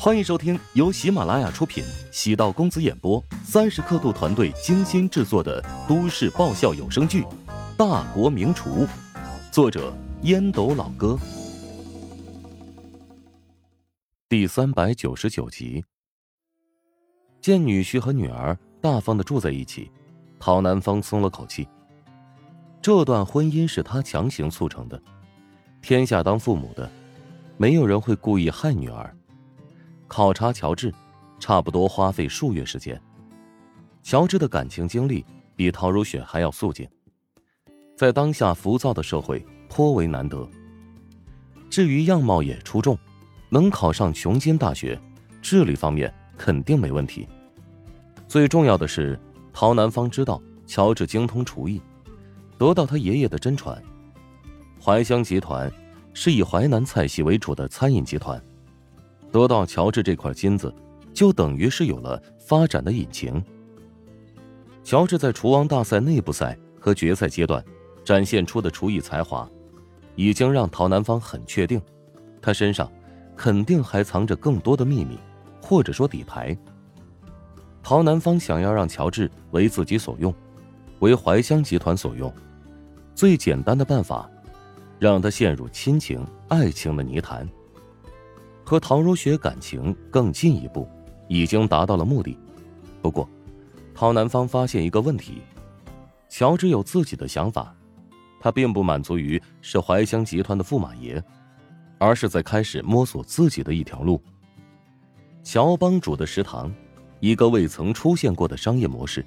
欢迎收听由喜马拉雅出品、喜道公子演播、三十刻度团队精心制作的都市爆笑有声剧《大国名厨》，作者烟斗老哥，第三百九十九集。见女婿和女儿大方的住在一起，陶南方松了口气。这段婚姻是他强行促成的，天下当父母的，没有人会故意害女儿。考察乔治，差不多花费数月时间。乔治的感情经历比陶如雪还要肃静，在当下浮躁的社会颇为难得。至于样貌也出众，能考上琼金大学，智力方面肯定没问题。最重要的是，陶南方知道乔治精通厨艺，得到他爷爷的真传。怀香集团是以淮南菜系为主的餐饮集团。得到乔治这块金子，就等于是有了发展的引擎。乔治在厨王大赛内部赛和决赛阶段展现出的厨艺才华，已经让陶南方很确定，他身上肯定还藏着更多的秘密，或者说底牌。陶南方想要让乔治为自己所用，为怀香集团所用，最简单的办法，让他陷入亲情、爱情的泥潭。和陶如雪感情更进一步，已经达到了目的。不过，陶南方发现一个问题：乔治有自己的想法，他并不满足于是怀香集团的驸马爷，而是在开始摸索自己的一条路。乔帮主的食堂，一个未曾出现过的商业模式，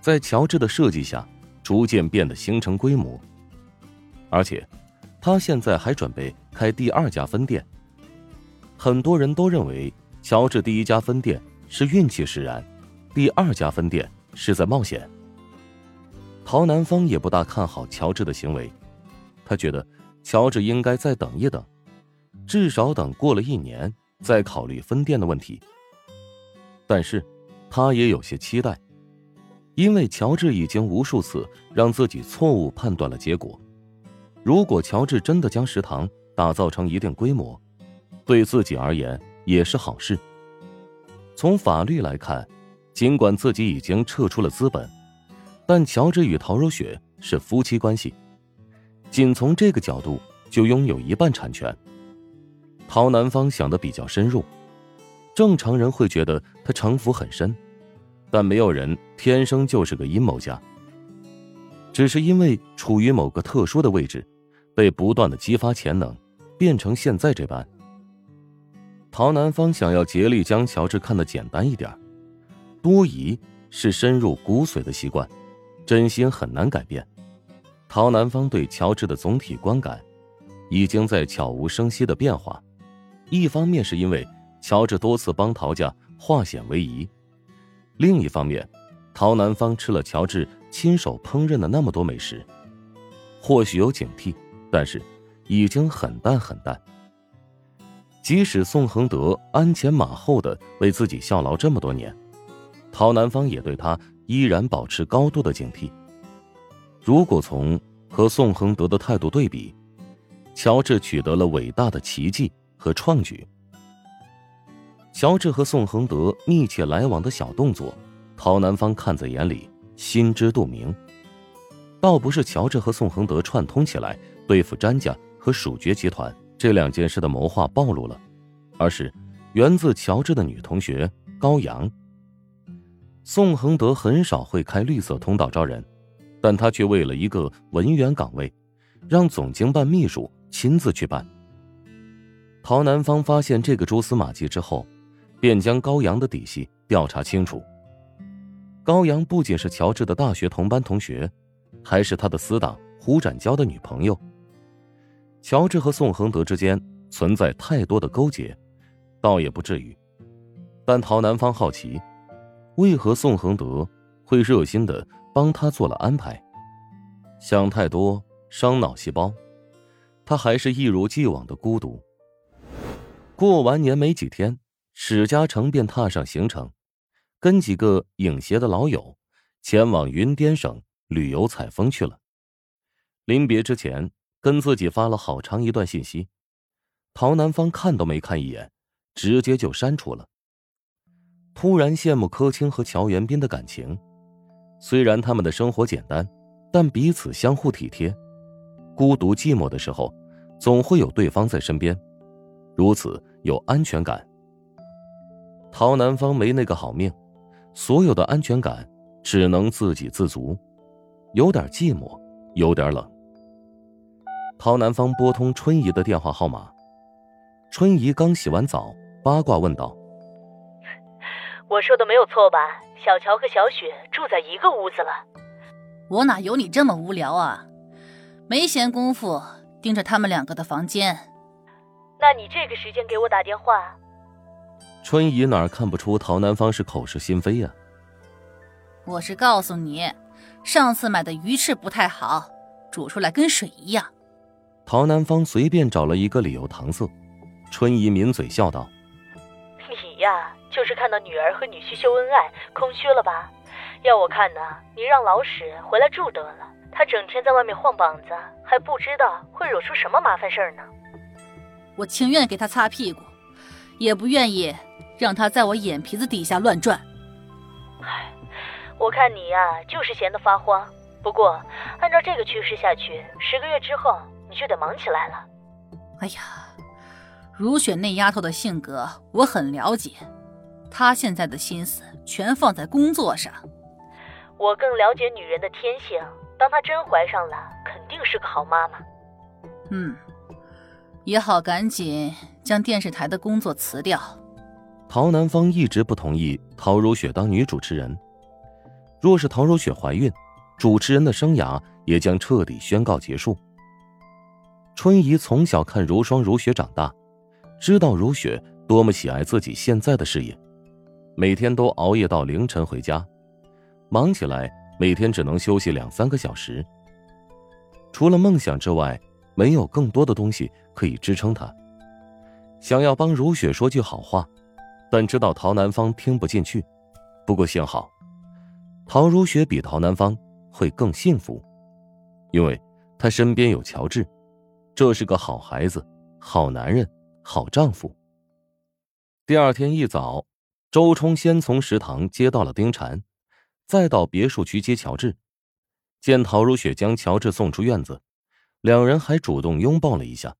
在乔治的设计下，逐渐变得形成规模。而且，他现在还准备开第二家分店。很多人都认为，乔治第一家分店是运气使然，第二家分店是在冒险。陶南方也不大看好乔治的行为，他觉得乔治应该再等一等，至少等过了一年再考虑分店的问题。但是，他也有些期待，因为乔治已经无数次让自己错误判断了结果。如果乔治真的将食堂打造成一定规模，对自己而言也是好事。从法律来看，尽管自己已经撤出了资本，但乔治与陶如雪是夫妻关系，仅从这个角度就拥有一半产权。陶南方想的比较深入，正常人会觉得他城府很深，但没有人天生就是个阴谋家，只是因为处于某个特殊的位置，被不断的激发潜能，变成现在这般。陶南方想要竭力将乔治看得简单一点，多疑是深入骨髓的习惯，真心很难改变。陶南方对乔治的总体观感，已经在悄无声息的变化。一方面是因为乔治多次帮陶家化险为夷，另一方面，陶南方吃了乔治亲手烹饪的那么多美食，或许有警惕，但是已经很淡很淡。即使宋恒德鞍前马后的为自己效劳这么多年，陶南方也对他依然保持高度的警惕。如果从和宋恒德的态度对比，乔治取得了伟大的奇迹和创举。乔治和宋恒德密切来往的小动作，陶南方看在眼里，心知肚明。倒不是乔治和宋恒德串通起来对付詹家和蜀爵集团。这两件事的谋划暴露了，而是源自乔治的女同学高阳。宋恒德很少会开绿色通道招人，但他却为了一个文员岗位，让总经办秘书亲自去办。陶南方发现这个蛛丝马迹之后，便将高阳的底细调查清楚。高阳不仅是乔治的大学同班同学，还是他的死党胡展娇的女朋友。乔治和宋恒德之间存在太多的勾结，倒也不至于。但陶南方好奇，为何宋恒德会热心的帮他做了安排？想太多伤脑细胞，他还是一如既往的孤独。过完年没几天，史嘉诚便踏上行程，跟几个影协的老友前往云滇省旅游采风去了。临别之前。跟自己发了好长一段信息，陶南方看都没看一眼，直接就删除了。突然羡慕柯青和乔元斌的感情，虽然他们的生活简单，但彼此相互体贴，孤独寂寞的时候，总会有对方在身边，如此有安全感。陶南方没那个好命，所有的安全感只能自给自足，有点寂寞，有点冷。陶南方拨通春姨的电话号码，春姨刚洗完澡，八卦问道。我说的没有错吧？小乔和小雪住在一个屋子了。我哪有你这么无聊啊？没闲工夫盯着他们两个的房间。那你这个时间给我打电话？春姨哪看不出陶南方是口是心非呀？我是告诉你，上次买的鱼翅不太好，煮出来跟水一样。陶南方随便找了一个理由搪塞。春姨抿嘴笑道：“你呀。”就是看到女儿和女婿秀恩爱，空虚了吧？要我看呢，你让老史回来住得了。他整天在外面晃膀子，还不知道会惹出什么麻烦事儿呢。我情愿给他擦屁股，也不愿意让他在我眼皮子底下乱转。唉，我看你呀，就是闲得发慌。不过，按照这个趋势下去，十个月之后你就得忙起来了。哎呀，如雪那丫头的性格我很了解。她现在的心思全放在工作上，我更了解女人的天性。当她真怀上了，肯定是个好妈妈。嗯，也好赶紧将电视台的工作辞掉。陶南方一直不同意陶如雪当女主持人。若是陶如雪怀孕，主持人的生涯也将彻底宣告结束。春姨从小看如霜如雪长大，知道如雪多么喜爱自己现在的事业。每天都熬夜到凌晨回家，忙起来每天只能休息两三个小时。除了梦想之外，没有更多的东西可以支撑他。想要帮如雪说句好话，但知道陶南方听不进去。不过幸好，陶如雪比陶南方会更幸福，因为他身边有乔治，这是个好孩子、好男人、好丈夫。第二天一早。周冲先从食堂接到了丁婵，再到别墅区接乔治。见陶如雪将乔治送出院子，两人还主动拥抱了一下。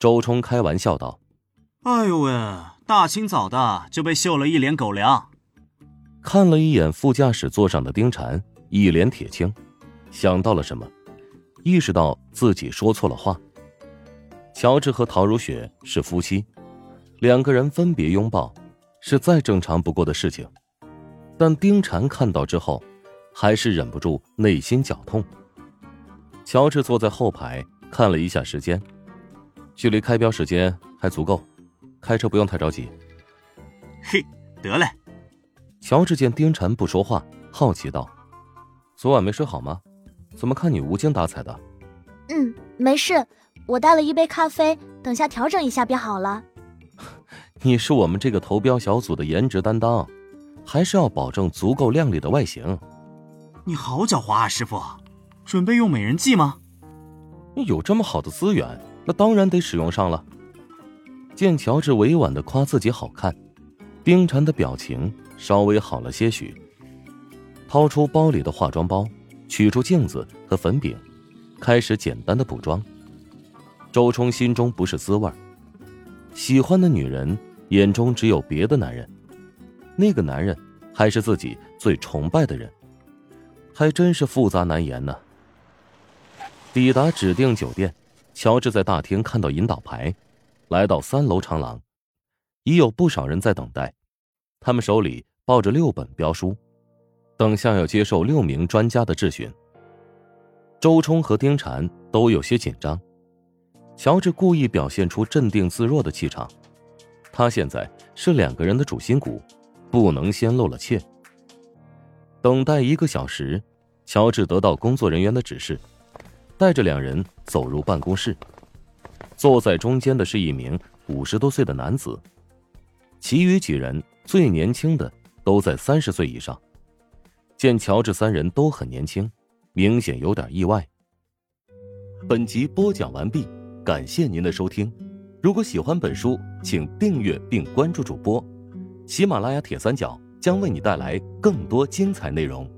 周冲开玩笑道：“哎呦喂，大清早的就被秀了一脸狗粮。”看了一眼副驾驶座上的丁婵，一脸铁青，想到了什么，意识到自己说错了话。乔治和陶如雪是夫妻，两个人分别拥抱。是再正常不过的事情，但丁婵看到之后，还是忍不住内心绞痛。乔治坐在后排，看了一下时间，距离开标时间还足够，开车不用太着急。嘿，得嘞。乔治见丁婵不说话，好奇道：“昨晚没睡好吗？怎么看你无精打采的？”“嗯，没事，我带了一杯咖啡，等下调整一下便好了。”你是我们这个投标小组的颜值担当，还是要保证足够靓丽的外形。你好狡猾啊，师傅，准备用美人计吗？有这么好的资源，那当然得使用上了。见乔治委婉的夸自己好看，丁婵的表情稍微好了些许，掏出包里的化妆包，取出镜子和粉饼，开始简单的补妆。周冲心中不是滋味喜欢的女人。眼中只有别的男人，那个男人还是自己最崇拜的人，还真是复杂难言呢。抵达指定酒店，乔治在大厅看到引导牌，来到三楼长廊，已有不少人在等待，他们手里抱着六本标书，等下要接受六名专家的质询。周冲和丁婵都有些紧张，乔治故意表现出镇定自若的气场。他现在是两个人的主心骨，不能先露了怯。等待一个小时，乔治得到工作人员的指示，带着两人走入办公室。坐在中间的是一名五十多岁的男子，其余几人最年轻的都在三十岁以上。见乔治三人都很年轻，明显有点意外。本集播讲完毕，感谢您的收听。如果喜欢本书。请订阅并关注主播。喜马拉雅铁三角将为你带来更多精彩内容。